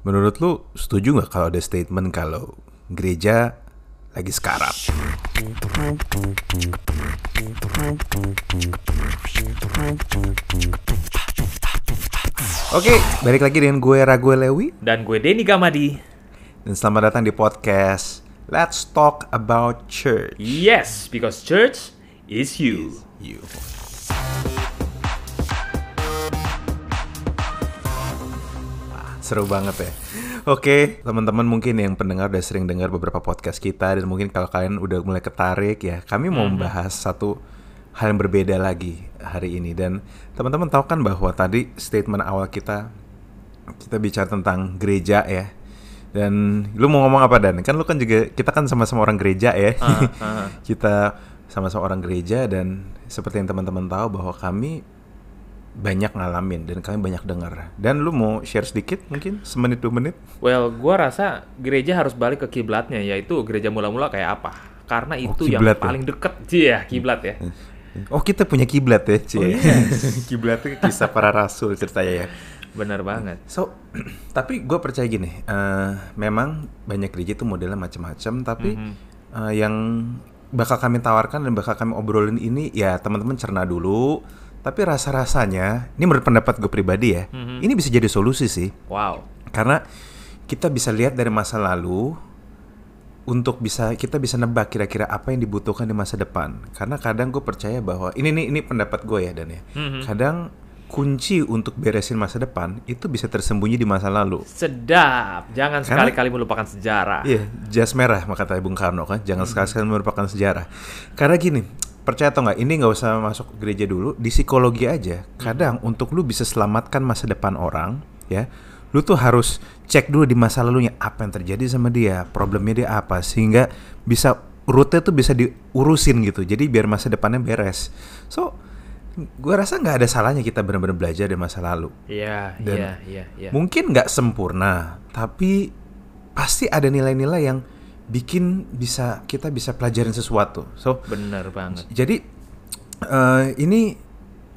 Menurut lu setuju nggak kalau ada statement kalau gereja lagi sekarat? Oke, balik lagi dengan gue Raguel Lewi Dan gue Denny Gamadi. dan selamat datang di podcast Let's Talk About Church. Yes, because church is you. You. Seru banget ya. Oke, teman-teman mungkin yang pendengar udah sering dengar beberapa podcast kita dan mungkin kalau kalian udah mulai ketarik ya, kami mau membahas satu hal yang berbeda lagi hari ini dan teman-teman tahu kan bahwa tadi statement awal kita kita bicara tentang gereja ya. Dan lu mau ngomong apa Dan? Kan lu kan juga kita kan sama-sama orang gereja ya. Ah, ah. kita sama-sama orang gereja dan seperti yang teman-teman tahu bahwa kami banyak ngalamin dan kami banyak dengar. Dan lu mau share sedikit mungkin semenit dua menit? Well, gue rasa gereja harus balik ke kiblatnya, yaitu gereja mula-mula kayak apa? Karena itu yang kiblat ya? paling deket, Iya, kiblat ya. Oh kita punya kiblat ya, Cie. Oh, yes. kiblat itu kisah para rasul ceritanya ya. Bener banget. So, tapi gue percaya gini, eh, memang banyak gereja itu modelnya macam-macam, tapi Mhm. eh, yang bakal kami tawarkan dan bakal kami obrolin ini ya teman-teman cerna dulu. Tapi rasa-rasanya, ini menurut pendapat gue pribadi ya, Mhm. ini bisa jadi solusi sih. Wow. Karena kita bisa lihat dari masa lalu untuk bisa kita bisa nebak kira-kira apa yang dibutuhkan di masa depan. Karena kadang gue percaya bahwa ini nih ini pendapat gue ya dan ya. Mhm. Kadang kunci untuk beresin masa depan itu bisa tersembunyi di masa lalu. Sedap. Jangan sekali-kali melupakan sejarah. Iya, jas merah maka kata Bung Karno kan, jangan sekali-sekali merupakan sejarah. Karena gini, percaya atau nggak, ini nggak usah masuk gereja dulu, di psikologi aja. Kadang untuk lu bisa selamatkan masa depan orang, ya, lu tuh harus cek dulu di masa lalunya apa yang terjadi sama dia, problemnya dia apa, sehingga bisa rute tuh bisa diurusin gitu. Jadi biar masa depannya beres. So, gua rasa nggak ada salahnya kita benar-benar belajar dari masa lalu. Iya, iya, iya, iya. Mungkin nggak sempurna, tapi pasti ada nilai-nilai yang bikin bisa kita bisa pelajarin sesuatu. So, Bener banget. jadi eh, ini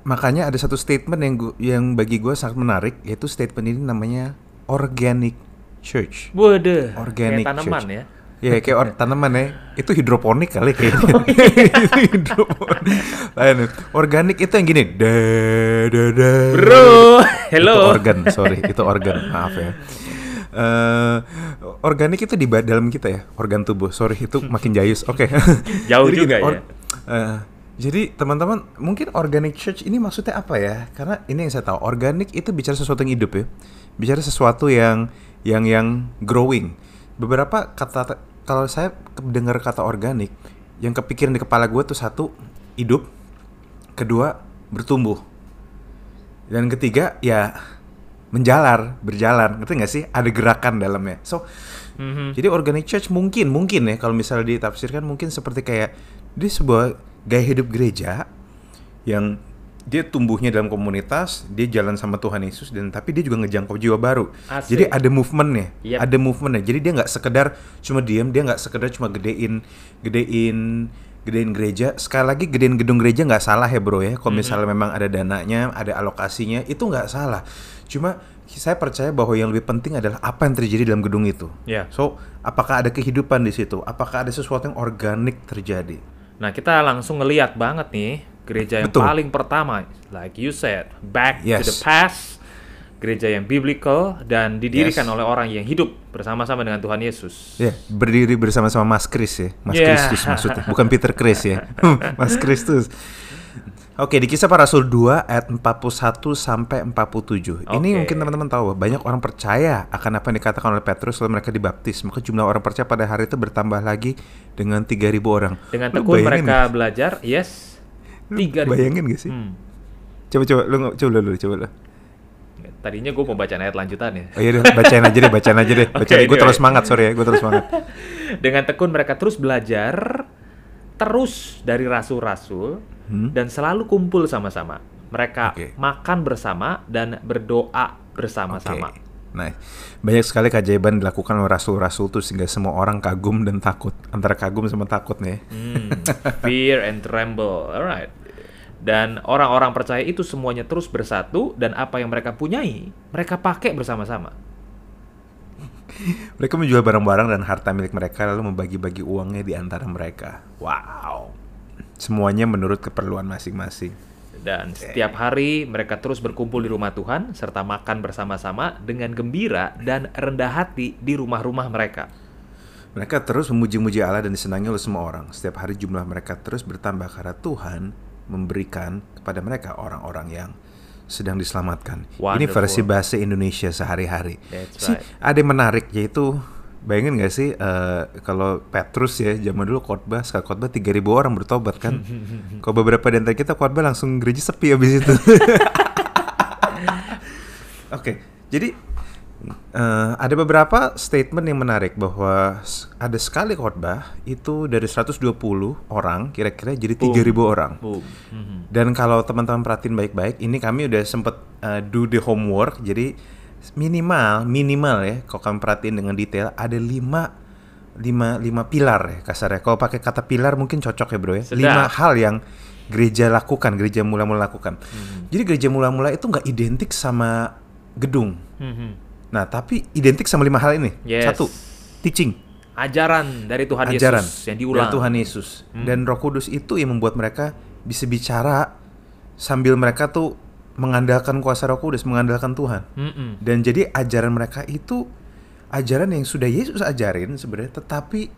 makanya ada satu statement yang gua, yang bagi gue sangat menarik, yaitu statement ini namanya organic church. Waduh, Organic kayak tanaman church. ya. Ya kayak or- tanaman ya, itu hidroponik kali kayaknya. Oh, iya. itu hidroponik. Lain, organik itu yang gini, da da da. Bro, hello. Itu organ, sorry, itu organ, maaf ya. Eh, organik itu di dalam kita ya, organ tubuh. Sorry, itu makin jayus. Oke. Jauh Jadi juga ya. eh, jadi teman-teman mungkin organic church ini maksudnya apa ya? Karena ini yang saya tahu, organik itu bicara sesuatu yang hidup ya, bicara sesuatu yang yang yang growing. Beberapa kata kalau saya dengar kata organik, yang kepikiran di kepala gue tuh satu hidup, kedua bertumbuh, dan ketiga ya menjalar, berjalan, ngerti nggak sih? Ada gerakan dalamnya. So, Mhm. jadi organic church mungkin, mungkin ya kalau misalnya ditafsirkan mungkin seperti kayak dia sebuah gaya hidup gereja yang dia tumbuhnya dalam komunitas, dia jalan sama Tuhan Yesus dan tapi dia juga ngejangkau jiwa baru. Asik. Jadi ada movementnya, Yep. ada movementnya. Jadi dia nggak sekedar cuma diam, dia nggak sekedar cuma gedein, gedein, gedein gereja. Sekali lagi gedein gedung gereja nggak salah ya bro ya. Kalau misalnya memang ada dananya, ada alokasinya, itu nggak salah. Cuma saya percaya bahwa yang lebih penting adalah apa yang terjadi dalam gedung itu. Ya. So, apakah ada kehidupan di situ? Apakah ada sesuatu yang organik terjadi? Nah, kita langsung ngeliat banget nih gereja yang Betul. paling pertama, like you said, back to Yes. the past, gereja yang biblical dan didirikan Yes. oleh orang yang hidup bersama-sama dengan Tuhan Yesus. Ya, berdiri bersama-sama Mas Kris ya. Mas Yeah. Kristus maksudnya, bukan Peter Chris ya. Mas Kristus. Oke, di kisah para rasul 2 ayat 41 sampai 47. Ini Oke. mungkin teman-teman tahu banyak orang percaya akan apa yang dikatakan oleh Petrus lalu mereka dibaptis. Maka jumlah orang percaya pada hari itu bertambah lagi dengan 3000 orang. Dengan tekun mereka nggak? belajar, yes, Lu tiga Bayangin gak sih? Hmm. Coba coba lu coba lu coba lu. Tadinya gue mau baca ayat lanjutannya. Oh iya deh, bacain aja deh, bacain aja deh. Bacain. gue anyway. terus semangat, sorry ya, gue terus semangat. Dengan tekun mereka terus belajar, terus dari rasul-rasul, Hmm. dan selalu kumpul sama-sama. Mereka Oke. makan bersama dan berdoa bersama-sama. Oke. Nah, banyak sekali keajaiban dilakukan oleh rasul-rasul tuh sehingga semua orang kagum dan takut. Antara kagum sama takut nih. Hmm, fear and tremble. Alright. Dan orang-orang percaya itu semuanya terus bersatu dan apa yang mereka punyai, mereka pakai bersama-sama. Mereka menjual barang-barang dan harta milik mereka lalu membagi-bagi uangnya di antara mereka. Wow. Semuanya menurut keperluan masing-masing. Dan setiap hari mereka terus berkumpul di rumah Tuhan serta makan bersama-sama dengan gembira dan rendah hati di rumah-rumah mereka. Mereka terus memuji-muji Allah dan disenangi oleh semua orang. Setiap hari jumlah mereka terus bertambah karena Tuhan memberikan kepada mereka orang-orang yang sedang diselamatkan. Ini Wonderful. versi bahasa Indonesia sehari-hari. Right. ada yang menarik yaitu bayangin gak sih eh, kalau Petrus ya zaman dulu khotbah sekali khotbah 3000 orang bertobat kan. kalau beberapa di antara kita khotbah langsung gereja sepi habis itu. Oke, jadi eh, ada beberapa statement yang menarik bahwa ada sekali khotbah itu dari 120 orang kira-kira jadi 3000 orang. Boom. Dan kalau teman-teman perhatiin baik-baik, ini kami udah sempet uh, do the homework. Jadi minimal minimal ya, kalau kami perhatiin dengan detail ada lima lima lima pilar ya kasarnya. Kalau pakai kata pilar mungkin cocok ya bro ya. Sedap. Lima hal yang gereja lakukan, gereja mula-mula lakukan. Hmm. Jadi gereja mula-mula itu nggak identik sama gedung. Mhm. Nah tapi identik sama lima hal ini. Yes. Satu, teaching Ajaran dari Tuhan ajaran Yesus yang diulang. dari Tuhan Yesus Hmm. dan Roh Kudus itu yang membuat mereka bisa bicara sambil mereka tuh mengandalkan kuasa Roh Kudus, mengandalkan Tuhan. Mm-mm. Dan jadi ajaran mereka itu ajaran yang sudah Yesus ajarin sebenarnya, tetapi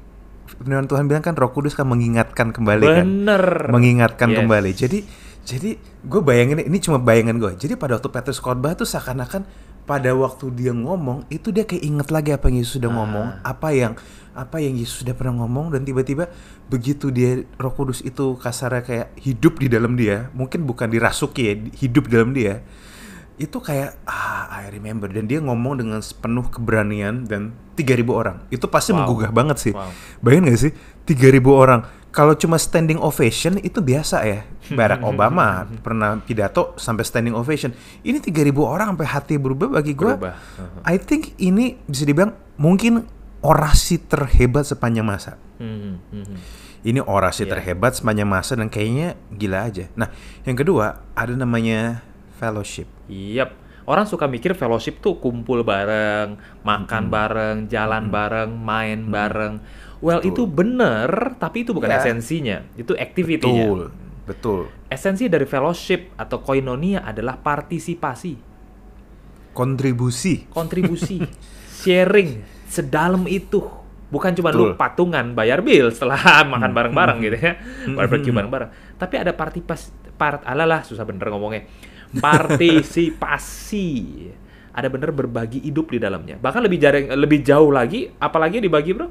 firman Tuhan bilang kan Roh Kudus kan mengingatkan kembali kan, Bener. mengingatkan Yes. kembali. Jadi jadi gue bayangin ini cuma bayangan gue. Jadi pada waktu Petrus khotbah tuh seakan-akan pada waktu dia ngomong itu dia kayak inget lagi apa yang Yesus sudah Ah. ngomong, apa yang apa yang Yesus sudah pernah ngomong dan tiba-tiba begitu dia Roh Kudus itu kasarnya kayak hidup di dalam dia, mungkin bukan dirasuki ya, hidup di dalam dia. Itu kayak ah I remember dan dia ngomong dengan sepenuh keberanian dan 3000 orang. Itu pasti Wow. menggugah banget sih. Wow. Bayangin gak sih 3000 orang kalau cuma standing ovation itu biasa ya. Barack Obama pernah pidato sampai standing ovation. Ini 3000 orang sampai hati berubah bagi gua. Berubah. Uh-huh. I think ini bisa dibilang mungkin orasi terhebat sepanjang masa. Mhm. Mhm. Ini orasi Iya. terhebat sepanjang masa dan kayaknya gila aja. Nah, yang kedua ada namanya fellowship. Yap. Orang suka mikir fellowship tuh kumpul bareng, makan bareng, jalan bareng, main bareng. Well, itu bener, tapi itu bukan Ya. esensinya. Itu activity-nya. Betul. Betul. Esensi dari fellowship atau koinonia adalah partisipasi, Kontribusi. kontribusi, sharing sedalam itu. Bukan cuma lu Betul. patungan bayar bill setelah makan bareng-bareng gitu ya. Barbecue Hmm. bareng-bareng. Tapi ada partipas part alalah susah bener ngomongnya. Partisipasi. Ada bener berbagi hidup di dalamnya. Bahkan lebih jarang lebih jauh lagi apalagi dibagi, Bro?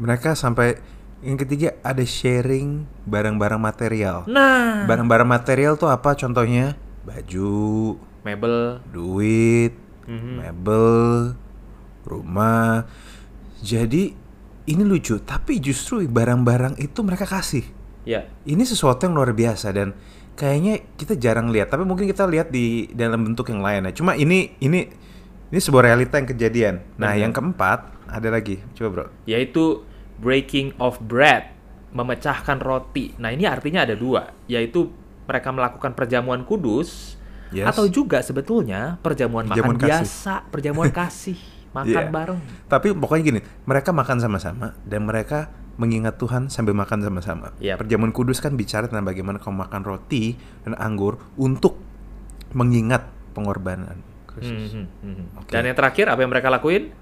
Mereka sampai yang ketiga ada sharing barang-barang material. Nah, Barang-barang material tuh apa contohnya? Baju, mebel. duit, Mhm. mebel, rumah. Jadi ini lucu, tapi justru barang-barang itu mereka kasih. Ya. Ini sesuatu yang luar biasa dan kayaknya kita jarang lihat. Tapi mungkin kita lihat di dalam bentuk yang lain ya. Cuma ini ini ini sebuah realita yang kejadian. Nah, Benar. yang keempat ada lagi. Coba bro. yaitu breaking of bread, memecahkan roti. Nah, ini artinya ada dua, yaitu mereka melakukan perjamuan kudus Yes. atau juga sebetulnya perjamuan, Perjamuan makan kasih. biasa, perjamuan kasih, makan Iya. bareng. Tapi pokoknya gini, mereka makan sama-sama dan mereka mengingat Tuhan sambil makan sama-sama. Yap. Perjamuan kudus kan bicara tentang bagaimana kamu makan roti dan anggur untuk mengingat pengorbanan Kristus. Mhm, mhm. Oke. Dan yang terakhir apa yang mereka lakuin?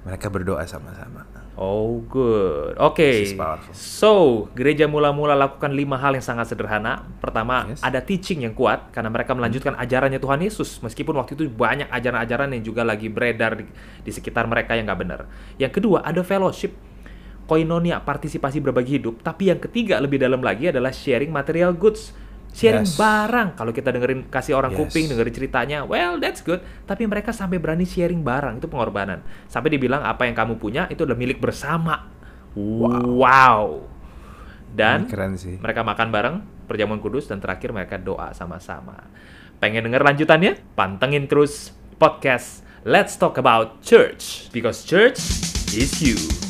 Mereka berdoa sama-sama. Oh, good. Oke. Powerful. So, gereja mula-mula lakukan lima hal yang sangat sederhana. Pertama, Yes. ada teaching yang kuat karena mereka melanjutkan ajarannya Tuhan Yesus meskipun waktu itu banyak ajaran-ajaran yang juga lagi beredar di, di sekitar mereka yang nggak benar. Yang kedua, ada fellowship, koinonia, partisipasi berbagi hidup. Tapi yang ketiga lebih dalam lagi adalah sharing material goods. Sharing Yes. barang. Kalau kita dengerin kasih orang Yes. kuping, dengerin ceritanya, well that's good. Tapi mereka sampai berani sharing barang, itu pengorbanan. Sampai dibilang apa yang kamu punya itu adalah milik bersama. Wow. Dan Ini keren sih. mereka makan bareng, perjamuan kudus dan terakhir mereka doa sama-sama. Pengen denger lanjutannya? Pantengin terus podcast Let's Talk About Church because church is you.